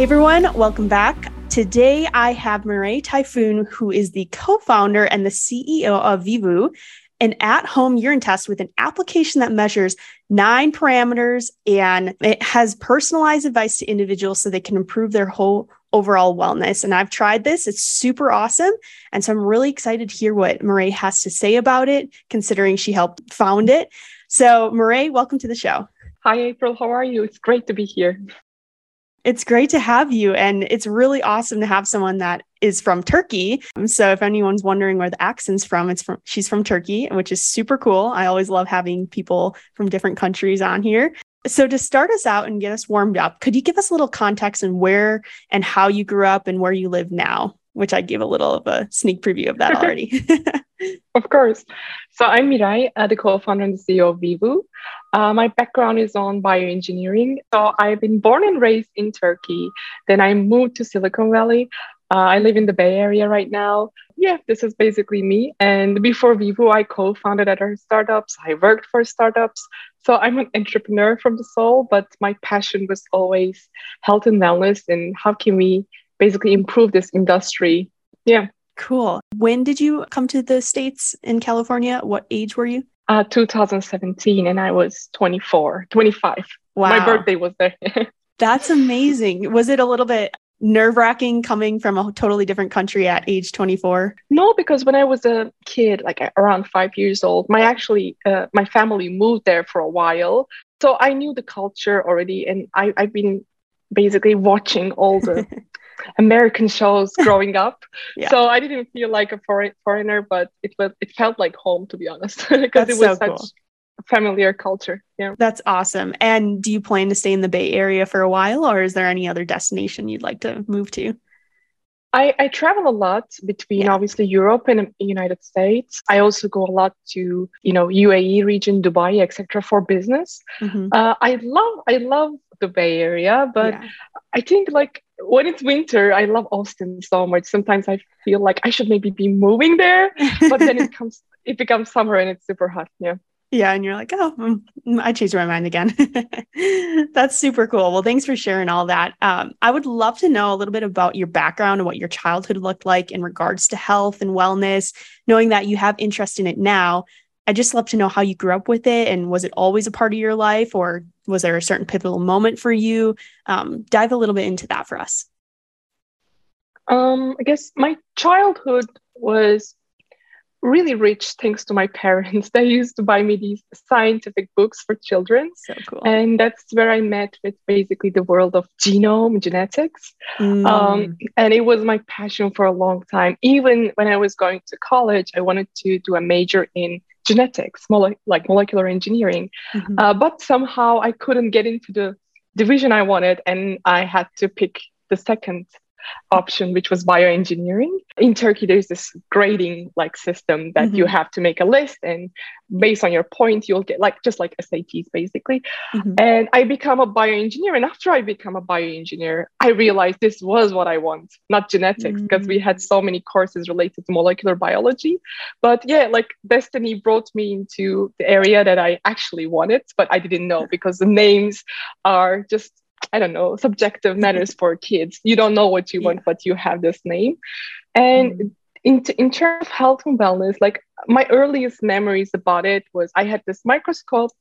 Hey everyone, welcome back. Today I have Miray Tayfun, who is the co founder and the CEO of Vivoo, an at home urine test with an application that measures nine parameters and it has personalized advice to individuals so they can improve their whole overall wellness. And I've tried this, it's super awesome. And so I'm really excited to hear what Marie has to say about it, considering she helped found it. So, Marie, welcome to the show. Hi, April. How are you? It's great to be here. It's great to have you. And it's really awesome to have someone that is from Turkey. So if anyone's wondering where the accent's from, it's from she's from Turkey, which is super cool. I always love having people from different countries on here. So to start us out and get us warmed up, could you give us a little context on where and how you grew up and where you live now? Which I gave a little of a sneak preview of that already. of course. So I'm Miray, uh, the co-founder and CEO of Vivoo. Uh, my background is on bioengineering. So I've been born and raised in Turkey. Then I moved to Silicon Valley. Uh, I live in the Bay Area right now. Yeah, this is basically me. And before Vivoo, I co-founded other startups. I worked for startups. So I'm an entrepreneur from the soul, but my passion was always health and wellness and how can we basically improve this industry. Yeah. Cool. When did you come to the States in California? What age were you? Uh, 2017, and I was 24, 25. Wow. My birthday was there. That's amazing. Was it a little bit nerve wracking coming from a totally different country at age 24? No, because when I was a kid, like around five years old, my actually, uh, my family moved there for a while. So I knew the culture already, and I, I've been basically watching all the American shows growing up. yeah. So I didn't feel like a foreign, foreigner, but it was it felt like home to be honest, because it was so such cool. familiar culture. Yeah. That's awesome. And do you plan to stay in the Bay Area for a while or is there any other destination you'd like to move to? I, I travel a lot between yeah. obviously Europe and the United States. I also go a lot to you know UAE region, Dubai, etc. for business. Mm-hmm. Uh, I love I love the Bay Area, but yeah. I think like when it's winter, I love Austin so much. Sometimes I feel like I should maybe be moving there, but then it comes it becomes summer and it's super hot. Yeah. Yeah, and you're like, oh, mm, mm, I changed my mind again. That's super cool. Well, thanks for sharing all that. Um, I would love to know a little bit about your background and what your childhood looked like in regards to health and wellness. Knowing that you have interest in it now, I just love to know how you grew up with it and was it always a part of your life or was there a certain pivotal moment for you? Um, dive a little bit into that for us. Um, I guess my childhood was really rich thanks to my parents. They used to buy me these scientific books for children. So cool. And that's where I met with basically the world of genome genetics. Mm. Um, and it was my passion for a long time. Even when I was going to college, I wanted to do a major in genetics, mole- like molecular engineering. Mm-hmm. Uh, but somehow I couldn't get into the division I wanted, and I had to pick the second option, which was bioengineering. In Turkey, there's this grading like system that mm-hmm. you have to make a list, and based on your point, you'll get like just like SATs basically. Mm-hmm. And I become a bioengineer, and after I become a bioengineer, I realized this was what I want, not genetics, because mm-hmm. we had so many courses related to molecular biology. But yeah, like destiny brought me into the area that I actually wanted, but I didn't know because the names are just I don't know, subjective matters for kids. You don't know what you want, but you have this name. And mm. in, in terms of health and wellness, like my earliest memories about it was I had this microscope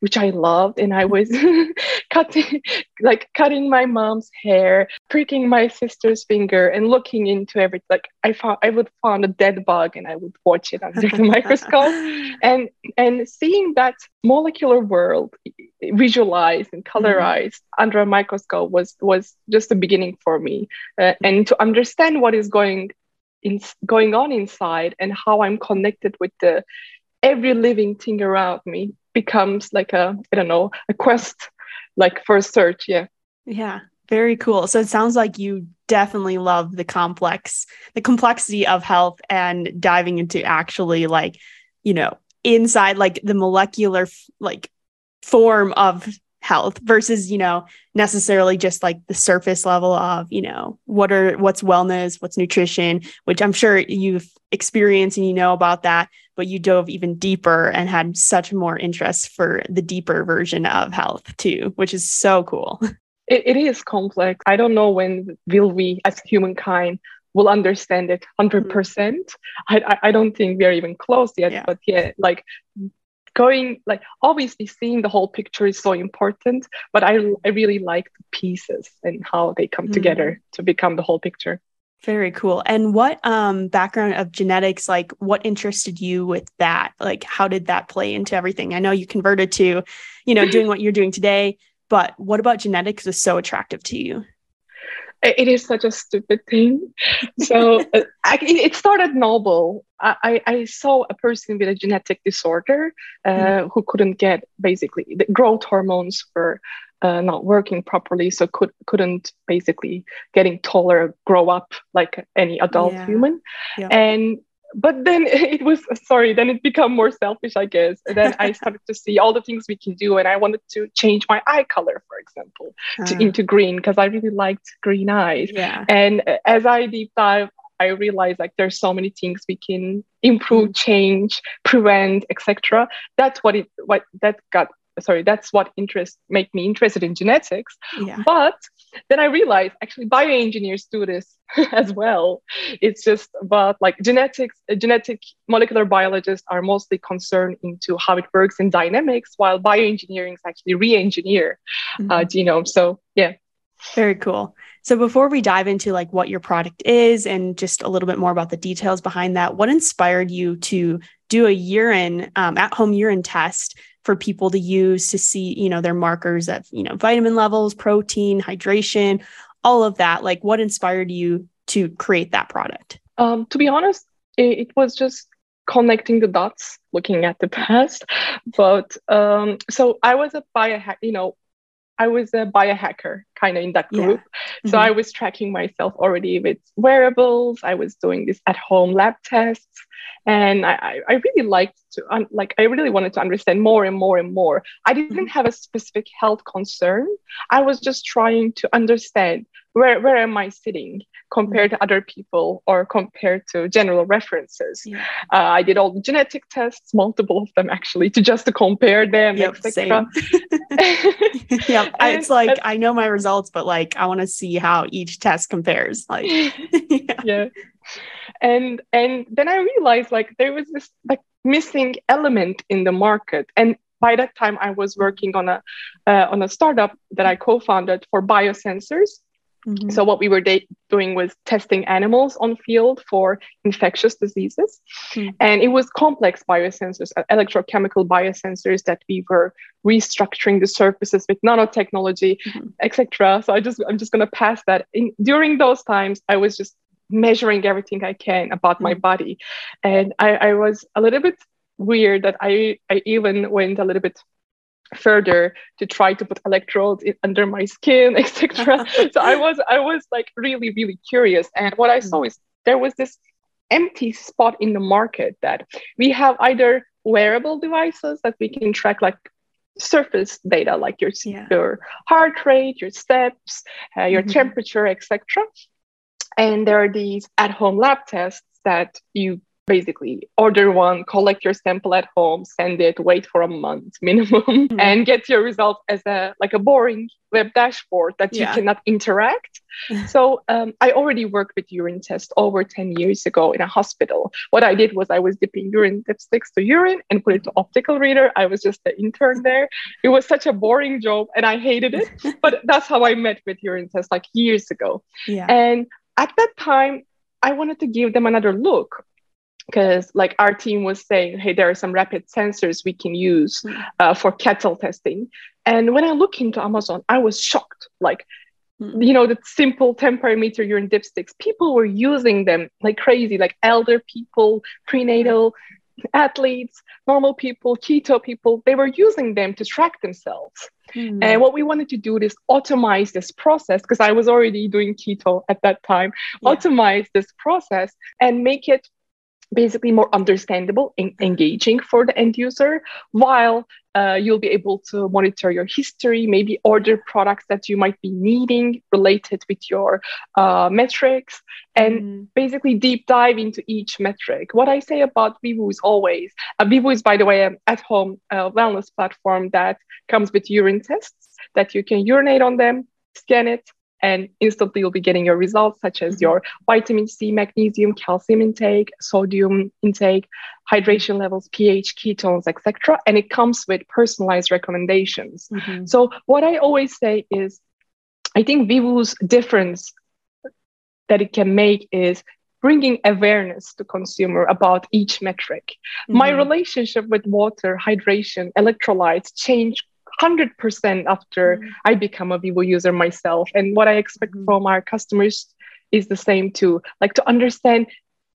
which I loved. And I was cutting, like cutting my mom's hair, pricking my sister's finger, and looking into everything. Like I found, I would find a dead bug, and I would watch it under the microscope, and and seeing that molecular world visualized and mm-hmm. colorized mm-hmm. under a microscope was was just the beginning for me, uh, and to understand what is going in going on inside and how I'm connected with the every living thing around me becomes like a i don't know a quest like for a search yeah. Yeah very cool. So it sounds like you definitely love the complex the complexity of health and diving into actually like you know inside like the molecular like form of health versus you know necessarily just like the surface level of you know what are what's wellness what's nutrition which i'm sure you've experienced and you know about that but you dove even deeper and had such more interest for the deeper version of health too which is so cool it, it is complex. I don't know when will we, as humankind, will understand it 100. Mm-hmm. percent I, I, don't think we're even close yet, yeah. but yeah, like going like obviously seeing the whole picture is so important but i, I really like the pieces and how they come mm. together to become the whole picture. Very cool. And what um, background of genetics like what interested you with that? Like how did that play into everything? I know you converted to you know doing what you're doing today but what about genetics is so attractive to you it is such a stupid thing. So uh, I, it started noble. I, I saw a person with a genetic disorder uh, mm. who couldn't get basically the growth hormones were uh, not working properly, so could couldn't basically getting taller, grow up like any adult yeah. human, yeah. and but then it was sorry then it became more selfish i guess and then i started to see all the things we can do and i wanted to change my eye color for example uh. to, ah. into green because i really liked green eyes yeah. and as i deep dive i realized like there's so many things we can improve mm. change prevent etc that's what it what that got sorry that's what interest make me interested in genetics yeah. but then i realized actually bioengineers do this as well. It's just about like genetics genetic molecular biologists are mostly concerned into how it works in dynamics while bioengineering is actually re-engineer uh, mm-hmm. uh, genome. So yeah. Very cool. So before we dive into like what your product is and just a little bit more about the details behind that what inspired you to do a urine um, at home urine test for people to use to see, you know, their markers of, you know, vitamin levels, protein, hydration, all of that. Like what inspired you to create that product? Um, to be honest, it, it was just connecting the dots looking at the past but um, so i was a biohack you know i was a biohacker kind of in that group yeah. so mm-hmm. i was tracking myself already with wearables i was doing this at home lab tests and I, I really liked to like I really wanted to understand more and more and more. I didn't mm-hmm. have a specific health concern. I was just trying to understand where where am I sitting compared to other people or compared to general references. Yeah. Uh, I did all the genetic tests, multiple of them actually, to just to compare them, yep, etc. yeah, it's like I know my results, but like I want to see how each test compares. Like, yeah. yeah and and then i realized like there was this like missing element in the market and by that time i was working on a uh, on a startup that i co-founded for biosensors Mm-hmm. So what we were de- doing was testing animals on field for infectious diseases, mm-hmm. and it was complex biosensors, uh, electrochemical biosensors that we were restructuring the surfaces with nanotechnology, mm-hmm. etc. So I just I'm just gonna pass that. In during those times, I was just measuring everything I can about my mm. body. And I, I was a little bit weird that I, I even went a little bit further to try to put electrodes in, under my skin etc so i was i was like really really curious and what i saw mm. is there was this empty spot in the market that we have either wearable devices that we can track like surface data like your, yeah. your heart rate your steps uh, your mm-hmm. temperature etc and there are these at home lab tests that you basically order one, collect your sample at home, send it, wait for a month minimum, mm-hmm. and get your results as a like a boring web dashboard that yeah. you cannot interact. so um, I already worked with urine test over 10 years ago in a hospital. What I did was I was dipping urine dipsticks to urine and put it to optical reader. I was just the intern there. It was such a boring job and I hated it. but that's how I met with urine test like years ago. Yeah. And at that time, I wanted to give them another look because like our team was saying hey there are some rapid sensors we can use hmm. uh, for cattle testing and when i look into amazon i was shocked like mm. you know the simple 10 parameter urine dipsticks people were using them like crazy like elder people prenatal athletes normal people keto people they were using them to track themselves Mm. And what we wanted to do is automate this process because I was already doing keto at that time, yeah. automate this process and make it basically more understandable and engaging for the end user while uh, you'll be able to monitor your history maybe order products that you might be needing related with your uh, metrics and mm. basically deep dive into each metric what i say about Vivoo is always uh, Vivoo is by the way an at-home uh, wellness platform that comes with urine tests that you can urinate on them scan it, and instantly you'll be getting your results such as mm-hmm. your vitamin C, magnesium, calcium intake, sodium intake, hydration levels, pH, ketones, etc. And it comes with personalized recommendations. Mm-hmm. So what I always say is, I think Vivoo's difference that it can make is bringing awareness to consumer about each metric. Mm-hmm. My relationship with water, hydration, electrolytes changed 100% after mm-hmm. I become a Vivoo user myself. And what I expect mm-hmm. from our customers is the same too, like to understand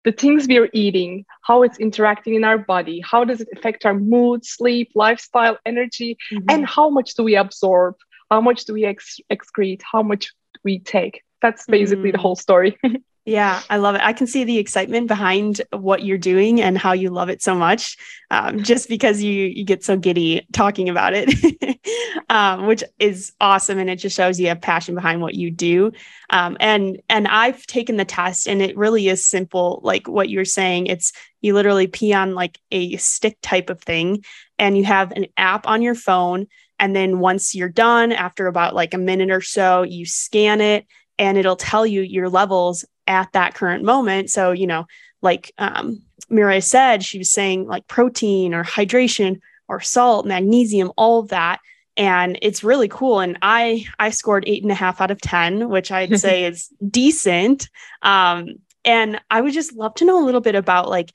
the things we are eating, how it's interacting in our body, how does it affect our mood, sleep, lifestyle, energy, mm-hmm. and how much do we absorb, how much do we ex- excrete, how much we take. That's basically the mm. whole story. Yeah, I love it. I can see the excitement behind what you're doing and how you love it so much, um, just because you you get so giddy talking about it, um, which is awesome, and it just shows you have passion behind what you do. Um, and and I've taken the test, and it really is simple, like what you're saying. It's you literally pee on like a stick type of thing, and you have an app on your phone, and then once you're done, after about like a minute or so, you scan it and it'll tell you your levels at that current moment. So, you know, like um, Miray said, she was saying like protein or hydration or salt, magnesium, all of that. And it's really cool. And I I scored eight and a half out of ten, which I'd say is decent. Um, and I would just love to know a little bit about like,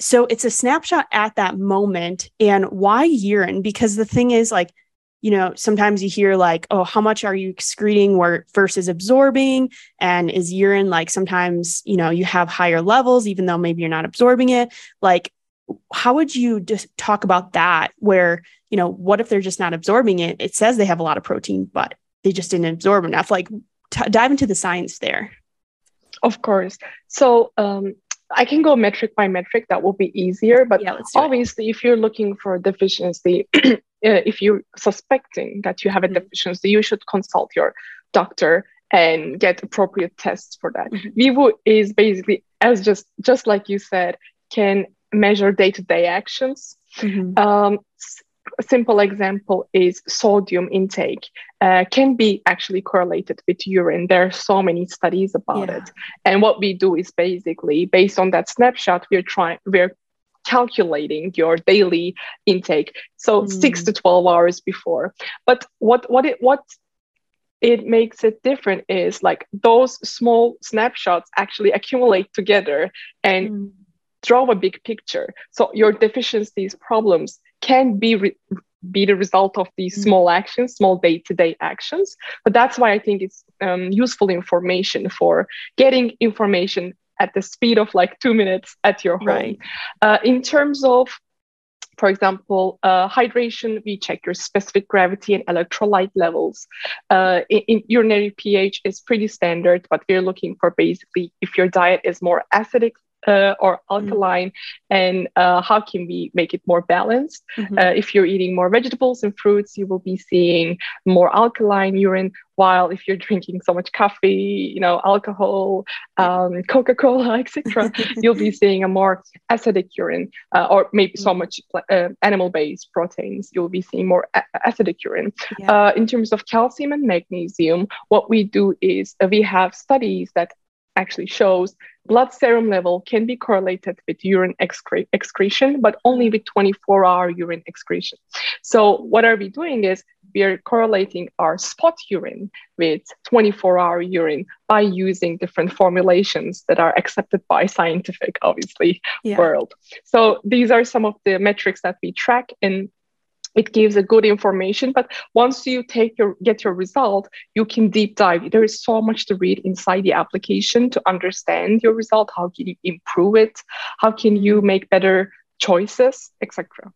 so it's a snapshot at that moment and why urine? Because the thing is like you know, sometimes you hear like, oh, how much are you excreting versus absorbing? And is urine like sometimes, you know, you have higher levels, even though maybe you're not absorbing it? Like, how would you just talk about that? Where, you know, what if they're just not absorbing it? It says they have a lot of protein, but they just didn't absorb enough. Like, t- dive into the science there. Of course. So, um, I can go metric by metric. That will be easier. But yeah, obviously, it. if you're looking for deficiency, uh, if you're suspecting that you have a mm-hmm. deficiency, you should consult your doctor and get appropriate tests for that. Mm-hmm. Vivoo is basically, as just just like you said, can measure day-to-day actions. Mm-hmm. Um, a simple example is sodium intake uh, can be actually correlated with urine. There are so many studies about yeah. it. And what we do is basically based on that snapshot, we're trying we're calculating your daily intake so mm. 6 to 12 hours before but what what it what it makes it different is like those small snapshots actually accumulate together and mm. draw a big picture so your deficiencies problems can be re- be the result of these mm. small actions, small day to day actions. But that's why I think it's um, useful information for getting information at the speed of like two minutes at your home. Right. Uh, in terms of for example, uh, hydration, we check your specific gravity and electrolyte levels. Uh, in, in, urinary pH is pretty standard, but we're looking for basically if your diet is more acidic uh, or mm-hmm. alkaline mm-hmm. and uh, how can we make it more balanced mm-hmm. uh, if you're eating more vegetables and fruits you will be seeing more alkaline urine while if you're drinking so much coffee you know alcohol um, coca-cola etc you'll be seeing a more acidic urine uh, or maybe mm-hmm. so much uh, animal-based proteins you'll be seeing more a- acidic urine yeah. Uh, in terms of calcium and magnesium what we do is we have studies that actually shows blood serum level can be correlated with urine excre- excretion, but only with 24 hour urine excretion. So, what are we doing is we are correlating our spot urine with 24 hour urine by using different formulations that are accepted by scientific, obviously, yeah. world. So, these are some of the metrics that we track and it gives a good information but once you take your get your result you can deep dive. There is so much to read inside the application to understand your result how can you improve it how can you make better choices etc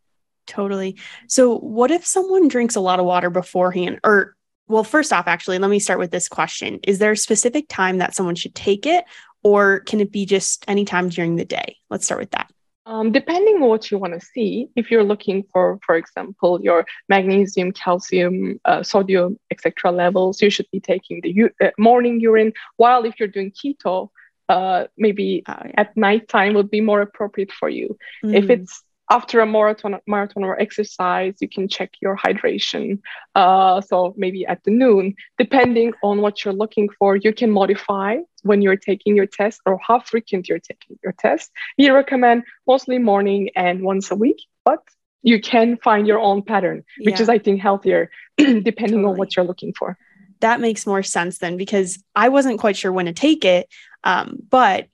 totally. So what if someone drinks a lot of water beforehand? Or well first off actually let me start with this question. Is there a specific time that someone should take it or can it be just anytime during the day? Let's start with that um, depending on what you want to see, if you're looking for, for example, your magnesium, calcium, uh, sodium, etc. levels, you should be taking the u- uh, morning urine. While if you're doing keto, uh, maybe oh, at night time would be more appropriate for you. Mm. If it's after a marathon marathon or exercise you can check your hydration uh, so maybe at the noon depending on what you're looking for you can modify when you're taking your test or how frequent you're taking your test we recommend mostly morning and once a week but you can find your own pattern which yeah. is i think healthier depending totally. on what you're looking for that makes more sense then because i wasn't quite sure when to take it um, but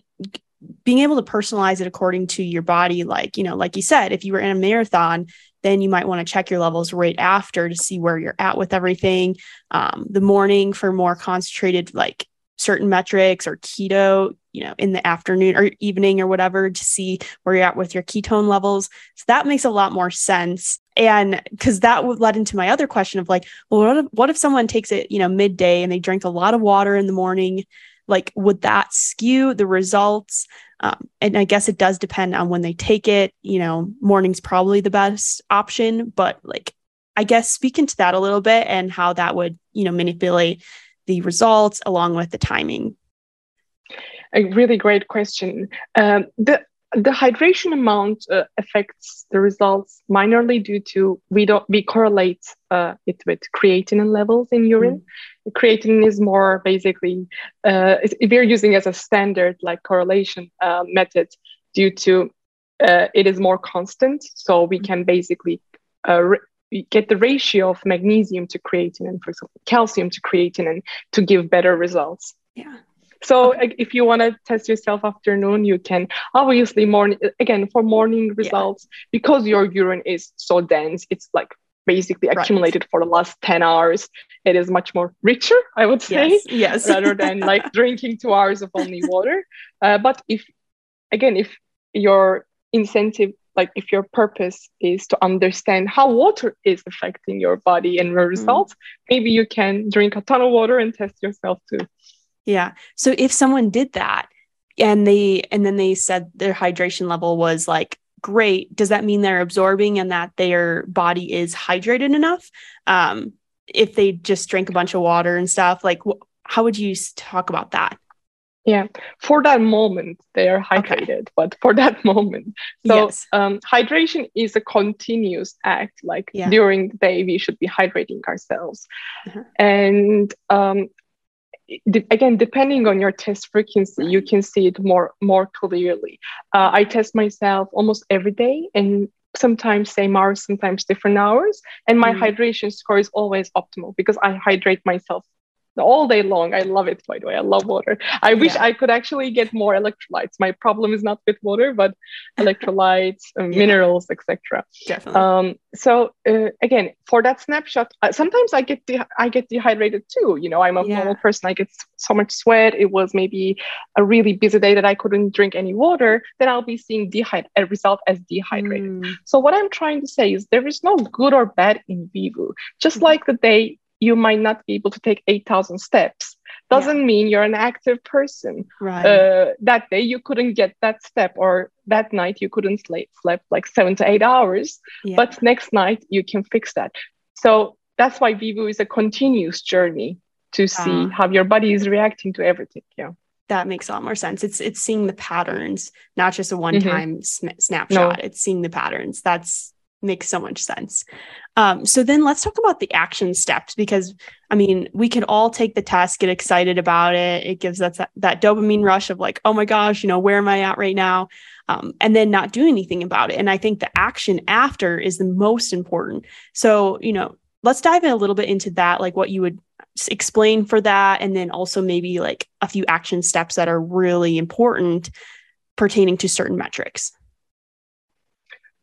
being able to personalize it according to your body like you know like you said if you were in a marathon then you might want to check your levels right after to see where you're at with everything. Um, the morning for more concentrated like certain metrics or keto you know in the afternoon or evening or whatever to see where you're at with your ketone levels. So that makes a lot more sense. And because that would led into my other question of like well what if, what if someone takes it you know midday and they drink a lot of water in the morning like would that skew the results? Um, and i guess it does depend on when they take it. You know morning's probably the best option but like i guess speak into that a little bit and how that would you know manipulate the results along with the timing. A really great question. Um, the the hydration amount uh, affects the results minorly due to we don't we correlate uh, it with creatinine levels in urine. Mm. Creatinine is more basically uh, we're using as a standard like correlation uh, method due to uh, it is more constant, so we can basically uh, get the ratio of magnesium to creatinine, for example, calcium to creatinine to give better results. Yeah. So if you want to test yourself afternoon, you can obviously morning again for morning results yeah. because your urine is so dense. It's like basically accumulated right. for the last 10 hours. It is much more richer, I would say, yes, yes. rather than like drinking two hours of only water. Uh, but if again, if your incentive like if your purpose is to understand how water is affecting your body and your mm. results, mm. maybe you can drink a ton of water and test yourself too. Yeah. So if someone did that and they and then they said their hydration level was like great, does that mean they're absorbing and that their body is hydrated enough? Um, if they just drink a bunch of water and stuff, like wh- how would you talk about that? Yeah, for that moment they are hydrated, okay. but for that moment, so yes. um, hydration is a continuous act. Like yeah. during the day, we should be hydrating ourselves, uh-huh. and um, again depending on your test frequency you can see it more more clearly. Uh, i test myself almost every day and sometimes same hours sometimes different hours. And my mm. hydration score is always optimal because i hydrate myself all day long. I love it, by the way. I love water. I wish I could actually get more electrolytes. My problem is not with water, but electrolytes, uh, yeah. minerals, etc. Definitely. Um, so uh, again, for that snapshot, uh, sometimes I get de- I get dehydrated too. You know, I'm a yeah. normal person. I get so much sweat. It was maybe a really busy day that I couldn't drink any water. Then I'll be seeing dehydrated a result as dehydrated. Mm. So what I'm trying to say is there is no good or bad in Vivoo. Just mm-hmm. like the day you might not be able to take 8,000 steps. Doesn't yeah. mean you're an active person. Right. Uh, that day you couldn't get that step, or that night you couldn't sleep, sleep like seven to eight hours. Yeah. But next night you can fix that. So that's why Vivoo is a continuous journey to see uh, how your body is reacting to everything. Yeah that makes a lot more sense. It's it's seeing the patterns, not just a one time mm-hmm. sm- snapshot. No. It's seeing the patterns. That's makes so much sense. Um, so then let's talk about the action steps because I mean, we can all take the test, get excited about it. It gives us that, that dopamine rush of like, oh my gosh, you know, where am I at right now? Um, and then not do anything about it. And I think the action after is the most important. So, you know, let's dive in a little bit into that, like what you would explain for that. And then also maybe like a few action steps that are really important pertaining to certain metrics.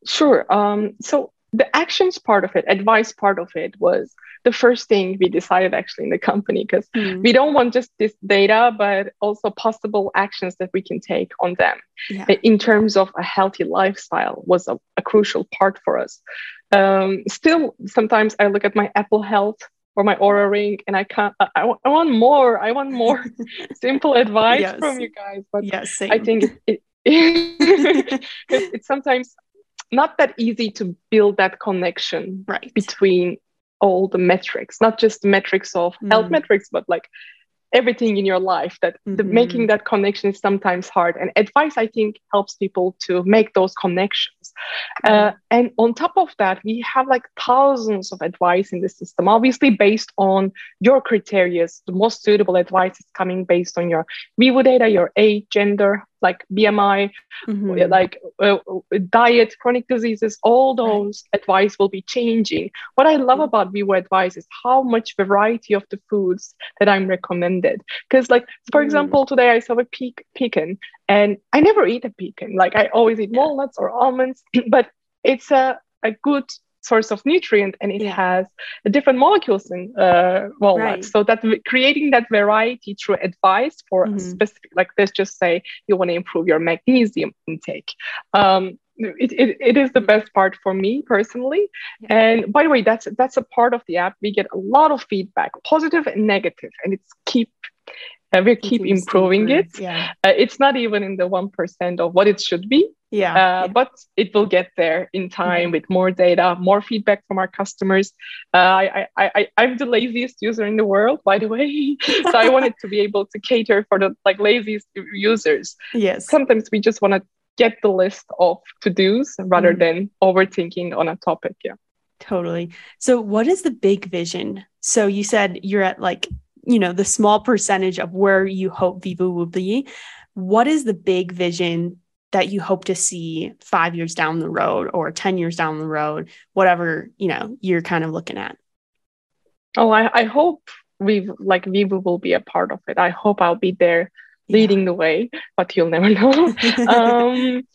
Sure. Um, so the actions part of it, advice part of it was the first thing we decided actually in the company because mm. we don't want just this data, but also possible actions that we can take on them yeah. in terms of a healthy lifestyle was a, a crucial part for us. Um, still, sometimes I look at my Apple Health or my Oura ring and I can't, I, I, want more. I want more simple advice yes. from you guys. But yes, I think it, it it's sometimes not that easy to build that connection right. between all the metrics, not just the metrics of mm. health metrics, but like everything in your life that mm-hmm. the, making that connection is sometimes hard and advice i think helps people to make those connections mm-hmm. uh, and on top of that we have like thousands of advice in the system obviously based on your criteria the most suitable advice is coming based on your vivoo data your age gender like BMI, mm-hmm. like uh, diet, chronic diseases, all those right. advice will be changing. What I love mm-hmm. about Vivoo Advice is how much variety of the foods that I'm recommended. Because, like for mm. example, today I saw a pe- pecan, and I never eat a pecan. Like I always eat walnuts or almonds, but it's a a good source of nutrient and it yeah. has different molecules in uh, walnuts right. so that creating that variety through advice for mm-hmm. specific like let's just say you want to improve your magnesium intake um, it, it, it is the best part for me personally yeah. and by the way that's that's a part of the app we get a lot of feedback positive and negative and it's keep and we keep improving it. Yeah. Uh, it's not even in the 1% of what it should be. Yeah. Uh, yeah. But it will get there in time mm-hmm. with more data, more feedback from our customers. Uh, I, I, I, I'm the laziest user in the world, by the way. so I wanted to be able to cater for the like laziest users. Yes. Sometimes we just want to get the list of to dos rather mm-hmm. than overthinking on a topic. Yeah. Totally. So, what is the big vision? So, you said you're at like you know the small percentage of where you hope vivoo will be what is the big vision that you hope to see five years down the road or 10 years down the road whatever you know you're kind of looking at? Oh i, I hope we like vivoo will be a part of it. I hope i'll be there leading yeah. the way but you'll never know. Um,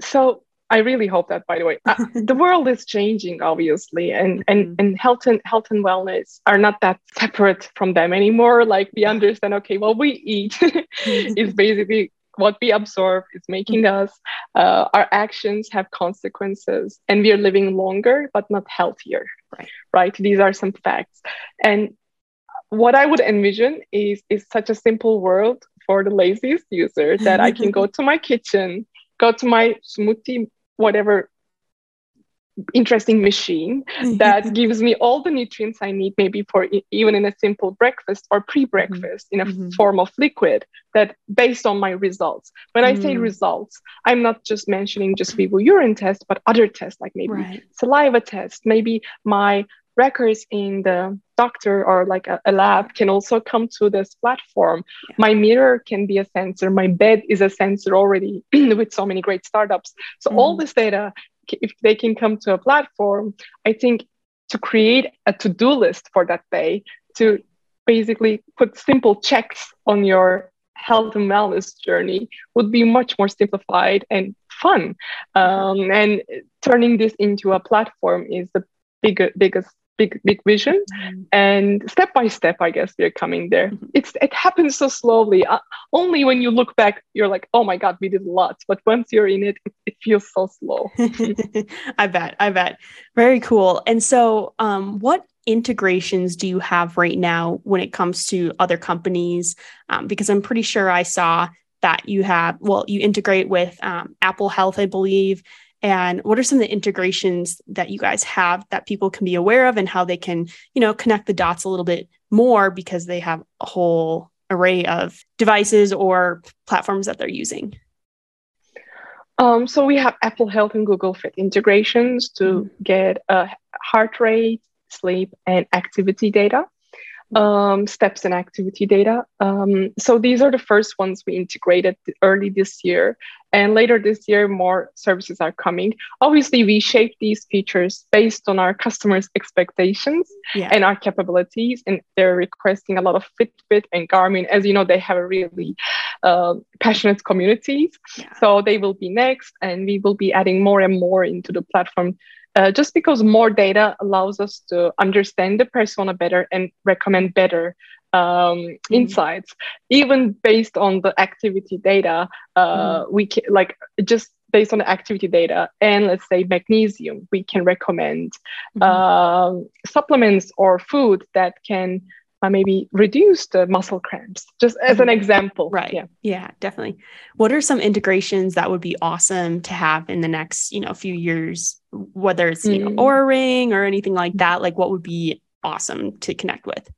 so I really hope that, by the way, uh, the world is changing, obviously, and and mm-hmm. and health and health and wellness are not that separate from them anymore. Like we understand, okay, what we eat is basically what we absorb is making mm-hmm. us. Uh, our actions have consequences, and we are living longer, but not healthier. Right. Right. These are some facts, and what I would envision is is such a simple world for the laziest user that I can go to my kitchen, go to my smoothie whatever interesting machine that gives me all the nutrients I need, maybe for even in a simple breakfast or pre breakfast mm-hmm. in a mm-hmm. form of liquid that based on my results. When mm-hmm. I say mm. results, I'm not just mentioning just Vivoo urine test, but other tests like maybe right. saliva test, maybe my records in the doctor or like a, a, lab can also come to this platform. Yeah. My mirror can be a sensor. My bed is a sensor already with so many great startups. So mm all this data, if they can come to a platform, I think to create a to-do list for that day, to basically put simple checks on your health and wellness journey would be much more simplified and fun. Um, and turning this into a platform is the big, biggest big big vision. Mm-hmm. and step by step i guess we're coming there. Mm-hmm. it's it happens so slowly. Uh, only when you look back you're like oh my god we did a lot but once you're in it it, it feels so slow. I bet i bet. Very cool. And so um, what integrations do you have right now when it comes to other companies? Um, because i'm pretty sure i saw that you have well you integrate with um, apple health i believe and what are some of the integrations that you guys have that people can be aware of and how they can you know connect the dots a little bit more because they have a whole array of devices or platforms that they're using um, so we have apple health and google fit integrations to mm-hmm. get a heart rate sleep and activity data um, steps and activity data. Um, so these are the first ones we integrated early this year. And later this year, more services are coming. Obviously, we shape these features based on our customers' expectations yeah. and our capabilities. And they're requesting a lot of Fitbit and Garmin. As you know, they have a really uh, passionate communities. Yeah. So they will be next, and we will be adding more and more into the platform uh, just because more data allows us to understand the persona better and recommend better um, mm-hmm. insights even based on the activity data uh, mm-hmm. we can like just based on the activity data and let's say magnesium we can recommend uh, supplements or food that can uh, maybe reduce the muscle cramps just as an mm-hmm. example right yeah yeah definitely what are some integrations that would be awesome to have in the next you know few years whether it's you know mm. Oura ring or anything like that like what would be awesome to connect with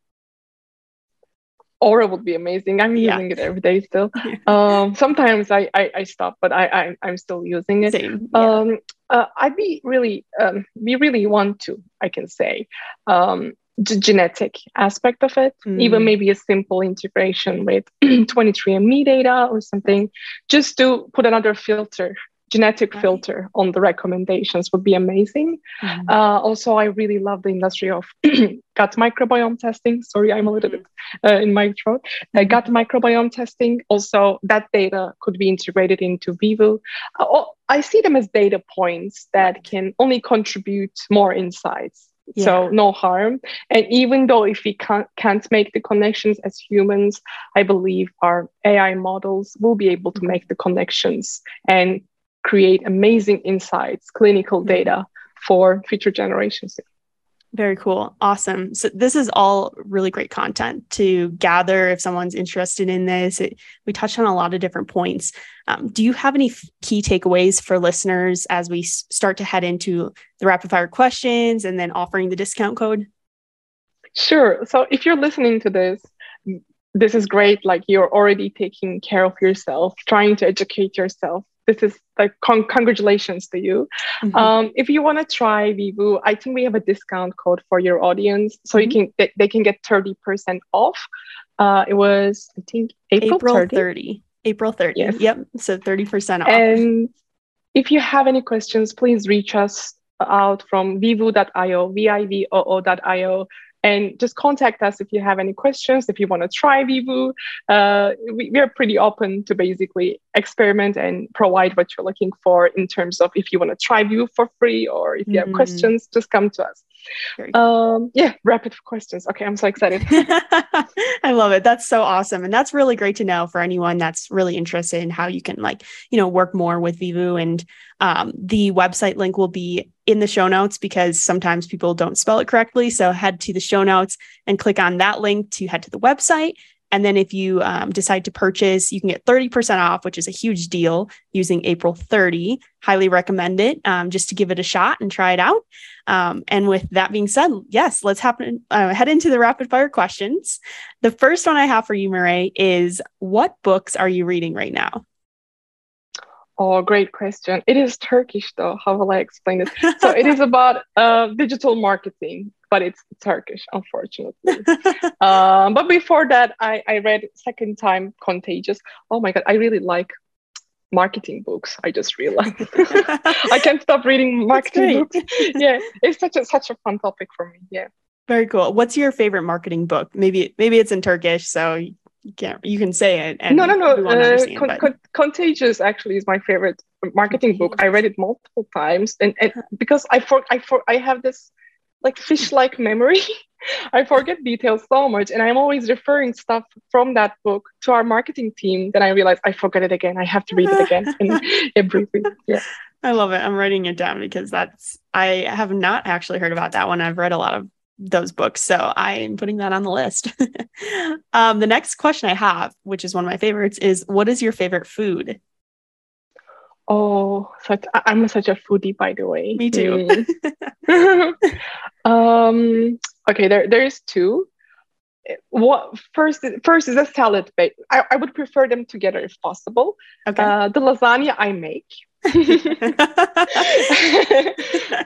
Oura would be amazing. I'm yeah. using it every day still. Um, sometimes I, I, I stop, but I, I I'm still using it. Same. Yeah. Um, uh, I'd be really um, we really want to. I can say um, the genetic aspect of it, mm. even maybe a simple integration with 23andMe data or something, just to put another filter genetic filter on the recommendations would be amazing. Mm-hmm. Uh, also, I really love the industry of gut microbiome testing. Sorry, I'm a little bit uh, in my throat. Uh, mm-hmm. gut microbiome testing. Also, that data could be integrated into Vivoo. Uh, I see them as data points that can only contribute more insights. Yeah. So no harm. And even though if we can't, can't make the connections as humans, I believe our AI models will be able to mm-hmm. make the connections and create amazing insights, clinical mm-hmm. data for future generations. Very cool. Awesome. So this is all really great content to gather if someone's interested in this. It, we touched on a lot of different points. Um, do you have any f- key takeaways for listeners as we s- start to head into the rapid fire questions and then offering the discount code? Sure. So if you're listening to this, this is great. Like you're already taking care of yourself, trying to educate yourself this is like con- congratulations to you. Mm-hmm. Um, if you want to try Vivoo, I think we have a discount code for your audience, so mm-hmm. you can they, they, can get thirty percent off. Uh, it was I think April, April 30. 30. April 30. Yes. Yep. So 30% off. And if you have any questions, please reach us out from vivoo.io, V-I-V-O-O.io and just contact us if you have any questions if you want to try vivoo uh, we, we, are pretty open to basically experiment and provide what you're looking for in terms of if you want to try vivoo for free or if you mm-hmm. have questions just come to us um, yeah, rapid questions. Okay, I'm so excited. I love it. That's so awesome. And that's really great to know for anyone that's really interested in how you can like, you know, work more with Vivoo. And um, the website link will be in the show notes because sometimes people don't spell it correctly. So head to the show notes and click on that link to head to the website. And then if you um, decide to purchase, you can get 30% off, which is a huge deal using April 30. Highly recommend it um, just to give it a shot and try it out. Um, and with that being said, yes, let's happen, uh, head into the rapid fire questions. The first one I have for you, Miray, is what books are you reading right now? Oh, great question. It is Turkish, though. How will I explain it? So it is about uh, digital marketing but it's Turkish, unfortunately. um, but before that, I, I read second time Contagious. Oh my god, I really like marketing books. I just realized I can't stop reading marketing books. yeah, it's such a such a fun topic for me. Yeah. Very cool. What's your favorite marketing book? Maybe maybe it's in Turkish, so you can't you can say it. And no, no, no. Uh, con- con- Contagious actually is my favorite marketing book. I read it multiple times, and, and because I for I for I have this like fish-like memory. I forget details so much, and I'm always referring stuff from that book to our marketing team. Then I realize I forget it again. I have to read it again and briefly. Yeah. I love it. I'm writing it down because that's I have not actually heard about that one. I've read a lot of those books, so I'm putting that on the list. um, the next question I have, which is one of my favorites, is what is your favorite food? Oh, such I'm such a foodie, by the way. Me too. Mm. um, okay, there there is two. What first? First is a salad base. I, I would prefer them together if possible. Okay. Uh, the lasagna I make.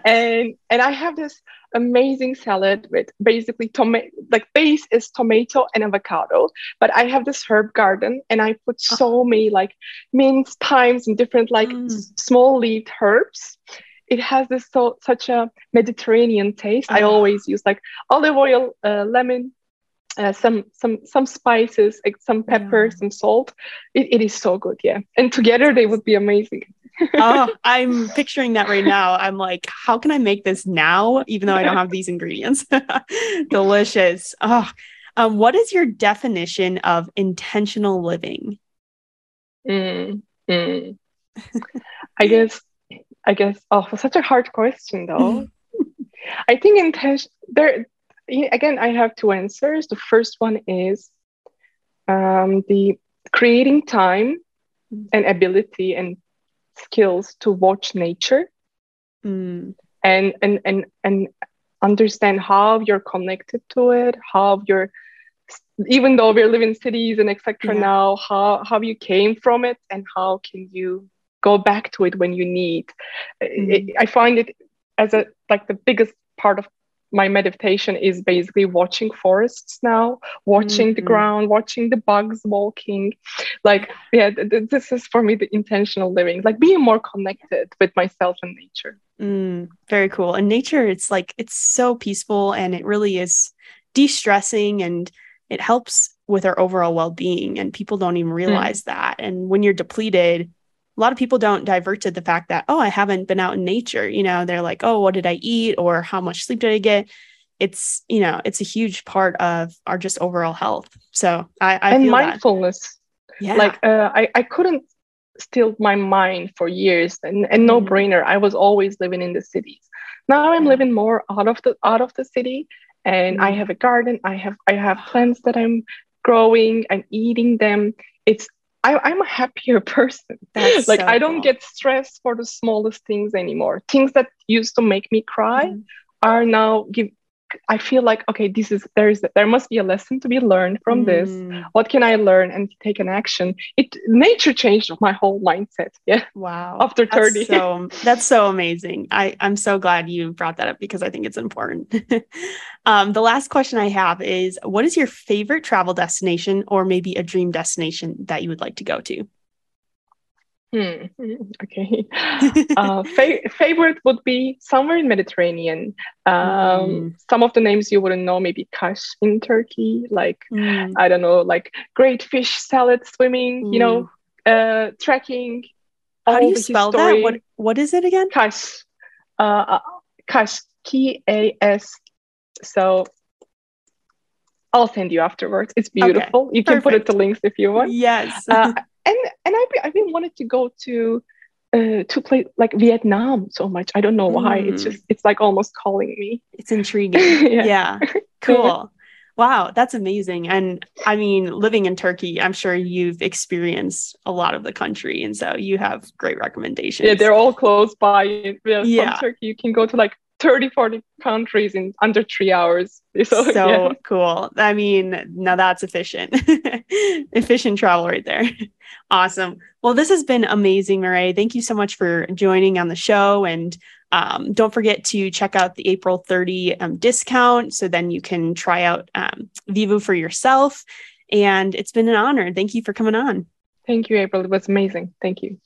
and and I have this amazing salad with basically tomato like base is tomato and avocado but i have this herb garden and i put ah. so many like mint thymes and different like mm. small leaved herbs it has this so such a mediterranean taste i ah. always use like olive oil uh, lemon uh, some some some spices like some pepper yeah. some salt it, it is so good yeah and together they would be amazing oh, I'm picturing that right now. I'm like, how can I make this now, even though I don't have these ingredients? Delicious. Oh, um, what is your definition of intentional living? Mm, mm. I guess, I guess. Oh, such a hard question, though. I think intention. There again. I have two answers. The first one is um, the creating time and ability and skills to watch nature mm. and, and and and understand how you're connected to it how you're even though we're living in cities and etc. Yeah. now, how how you came from it and how can you go back to it when you need. Mm-hmm. It, I find it as a like the biggest part of my meditation is basically watching forests now, watching mm-hmm. the ground, watching the bugs walking. Like, yeah, th- th- this is for me the intentional living, like being more connected with myself and nature. Mm, very cool. And nature, it's like, it's so peaceful and it really is de stressing and it helps with our overall well being. And people don't even mm. realize mm. that. And when you're depleted, a lot of people don't divert to the fact that, oh, I haven't been out in nature. You know, they're like, oh, what did I eat? Or how much sleep did I get? It's, you know, it's a huge part of our just overall health. So I, I and mindfulness. That. Yeah. Like uh, I, I couldn't still my mind for years and, and no mm-hmm. brainer. I was always living in the cities. Now I'm living more out of the out of the city and mm-hmm. I have a garden. I have I have plants that I'm growing and eating them. It's I, am a happier person. That's like so I don't cool. get stressed for the smallest things anymore. Things that used to make me cry mm-hmm. are now give I feel like okay, this is there is there must be a lesson to be learned from mm. this. What can I learn and take an action? It nature changed my whole mindset. Yeah. Wow. After 30. That's so, that's so amazing. I, I'm so glad you brought that up because I think it's important. um, the last question I have is what is your favorite travel destination or maybe a dream destination that you would like to go to? Hmm. Okay. uh, fa- favorite would be somewhere in Mediterranean. Um, mm. Some of the names you wouldn't know, maybe Kaş in Turkey, like mm. I don't know, like great fish salad, swimming, mm. you know, hmm. uh, trekking. How do you spell history. that? What What is it again? Kaş. Uh, Kaş. K A S. So I'll send you afterwards. It's beautiful. Okay. You can Perfect. put it to links if you want. Yes. uh, and and I've been, I've been wanted to go to uh, to play like Vietnam so much. I don't know why. Mm. It's just it's like almost calling me. It's intriguing. yeah. yeah. Cool. Wow, that's amazing. And I mean, living in Turkey, I'm sure you've experienced a lot of the country. And so you have great recommendations. Yeah, they're all close by. Yeah, yeah. From Turkey, you can go to like 30, 40 countries in under three hours. So, so yeah. cool. I mean, now that's efficient. efficient travel right there. Awesome. Well, this has been amazing, Miray. Thank you so much for joining on the show. And um, don't forget to check out the April 30 um, discount so then you can try out um, Vivoo for yourself. And it's been an honor. Thank you for coming on. Thank you, April. It was amazing. Thank you.